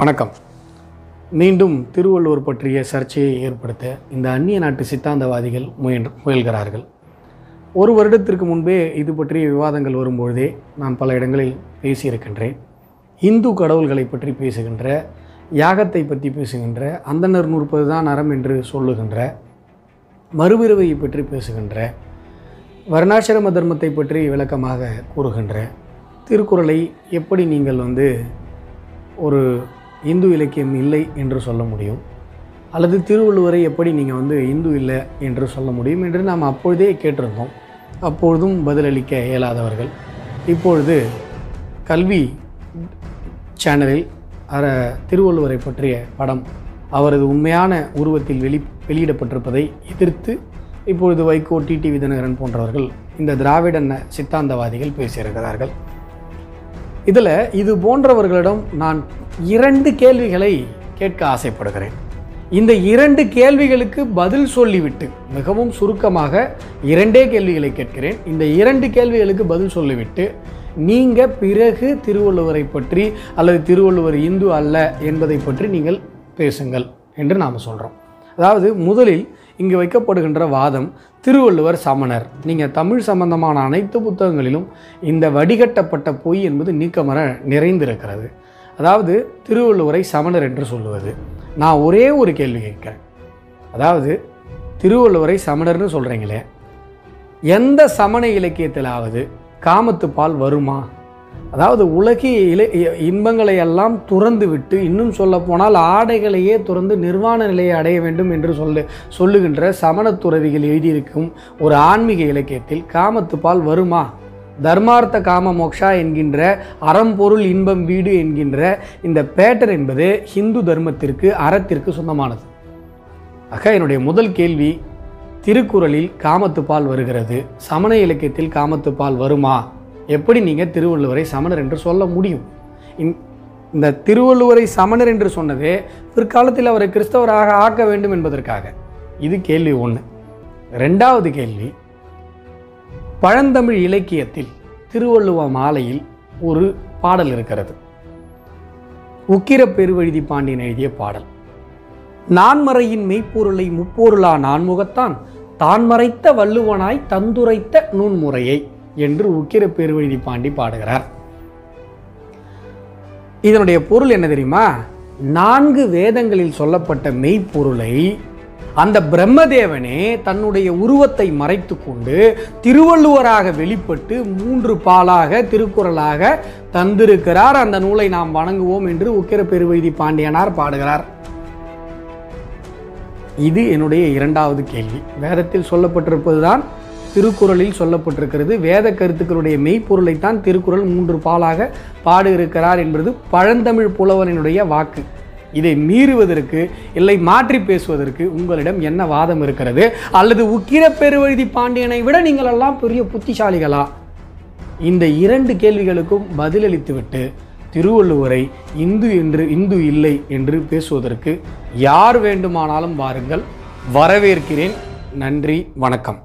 வணக்கம். மீண்டும் திருவள்ளுவர் பற்றிய சர்ச்சையை ஏற்படுத்த இந்த அந்நிய நாட்டு சித்தாந்தவாதிகள் முயன்று முயல்கிறார்கள். ஒரு வருடத்திற்கு முன்பே இது பற்றிய விவாதங்கள் வரும்பொழுதே நான் பல இடங்களில் பேசியிருக்கின்றேன். இந்து கடவுள்களை பற்றி பேசுகின்ற யாகத்தை பற்றி பேசுகின்ற அந்தனர் நூற்பது தான் அறம் என்று சொல்லுகின்ற மறுபிறவையை பற்றி பேசுகின்ற வர்ணாசிரம தர்மத்தை பற்றி விளக்கமாக கூறுகின்ற திருக்குறளை எப்படி நீங்கள் வந்து ஒரு இந்து இலக்கியம் இல்லை என்று சொல்ல முடியும். அல்லது திருவள்ளுவரை எப்படி நீங்கள் வந்து இந்து இல்லை என்று சொல்ல முடியும் என்று நாம் அப்பொழுதே கேட்டிருந்தோம். அப்பொழுதும் பதிலளிக்க இயலாதவர்கள். இப்பொழுது கல்வி சேனலில் அற திருவள்ளுவரை பற்றிய படம் அவரது உண்மையான உருவத்தில் வெளி வெளியிடப்பட்டிருப்பதை எதிர்த்து இப்பொழுது வைகோ டிடிவி தினகரன் போன்றவர்கள் இந்த திராவிட சித்தாந்தவாதிகள் பேசியிருக்கிறார்கள். இதில் இது போன்றவர்களிடம் நான் இரண்டு கேள்விகளை கேட்க ஆசைப்படுகிறேன். இந்த இரண்டு கேள்விகளுக்கு பதில் சொல்லிவிட்டு மிகவும் சுருக்கமாக இரண்டே கேள்விகளை கேட்கிறேன். இந்த இரண்டு கேள்விகளுக்கு பதில் சொல்லிவிட்டு நீங்கள் பிறகு திருவள்ளுவரை பற்றி அல்லது திருவள்ளுவர் இந்து அல்ல என்பதை பற்றி நீங்கள் பேசுங்கள் என்று நாம் சொல்கிறோம் அதாவது முதலில் இங்கு வைக்கப்படுகின்ற வாதம் திருவள்ளுவர் சமணர். நீங்கள் தமிழ் சம்பந்தமான அனைத்து புத்தகங்களிலும் இந்த வடிகட்டப்பட்ட பொய் என்பது நீக்கமர நிறைந்திருக்கிறது. அதாவது திருவள்ளுவரை சமணர் என்று சொல்லுவது. நான் ஒரே ஒரு கேள்வி கேட்கிறேன். அதாவது திருவள்ளுவரை சமணர்னு சொல்கிறீங்களே எந்த சமண இலக்கியத்திலாவது காமத்துப்பால் வருமா? அதாவது உலகிய இல இ- இன்பங்களை எல்லாம் துறந்து விட்டு இன்னும் சொல்ல போனால் ஆடைகளையே துறந்து நிர்வாண நிலையை அடைய வேண்டும் என்று சொல்லு சொல்லுகின்ற சமணத்துறவிகள் எழுதியிருக்கும் ஒரு ஆன்மீக இலக்கியத்தில் காமத்துப்பால் வருமா? தர்மார்த்த காம மோக்ஷா என்கின்ற அறம்பொருள் இன்பம் வீடு என்கின்ற இந்த பேட்டர் என்பது ஹிந்து தர்மத்திற்கு அறத்திற்கு சொந்தமானது. ஆக என்னுடைய முதல் கேள்வி திருக்குறளில் காமத்துப்பால் வருகிறது. சமண இலக்கியத்தில் காமத்துப்பால் வருமா? எப்படி நீங்கள் திருவள்ளுவரை சமணர் என்று சொல்ல முடியும்? இந்த- இந்த திருவள்ளுவரை சமணர் என்று சொன்னதே பிற்காலத்தில் அவரை கிறிஸ்தவராக ஆக்க வேண்டும் என்பதற்காக. இது கேள்வி ஒன்று ரெண்டாவது கேள்வி பழந்தமிழ் இலக்கியத்தில் திருவள்ளுவ மாலையில் ஒரு பாடல் இருக்கிறது. உக்கிர பெருவழுதி பாண்டியன் எழுதிய பாடல். நான்மறையின் மெய்ப்பொருளை முப்பொருளா நான்முகத்தான் தான் மறைத்த வள்ளுவனாய் தந்துரைத்த நூன்முறையை என்று உக்கிர பெருவழுதி பாண்டி பாடுகிறார். இதனுடைய பொருள் என்ன தெரியுமா? நான்கு வேதங்களில் சொல்லப்பட்ட மெய்ப்பொருளை அந்த பிரம்மதேவனே தன்னுடைய உருவத்தை மறைத்து கொண்டு திருவள்ளுவராக வெளிப்பட்டு மூன்று பாலாக திருக்குறளாக தந்திருக்கிறார். அந்த நூலை நாம் வணங்குவோம் என்று உக்கிர பெருவைதி பாண்டியனார் பாடுகிறார். இது என்னுடைய இரண்டாவது கேள்வி. வேதத்தில் சொல்லப்பட்டிருப்பதுதான் திருக்குறளில் சொல்லப்பட்டிருக்கிறது. வேத கருத்துக்களுடைய மெய்ப்பொருளைத்தான் திருக்குறள் மூன்று பாலாக பாடியிருக்கிறார் என்பது பழந்தமிழ் புலவனினுடைய வாக்கு. இதை மீறுவதற்கு இல்லை மாற்றி பேசுவதற்கு உங்களிடம் என்ன வாதம் இருக்கிறது? அல்லது உக்கிர பெருவழுதி பாண்டியனை விட நீங்கள் எல்லாம் பெரிய புத்திசாலிகளா? இந்த இரண்டு கேள்விகளுக்கும் பதிலளித்துவிட்டு திருவள்ளுவரை இந்து என்று இந்து இல்லை என்று பேசுவதற்கு யார் வேண்டுமானாலும் வாருங்கள். வரவேற்கிறேன். நன்றி வணக்கம்.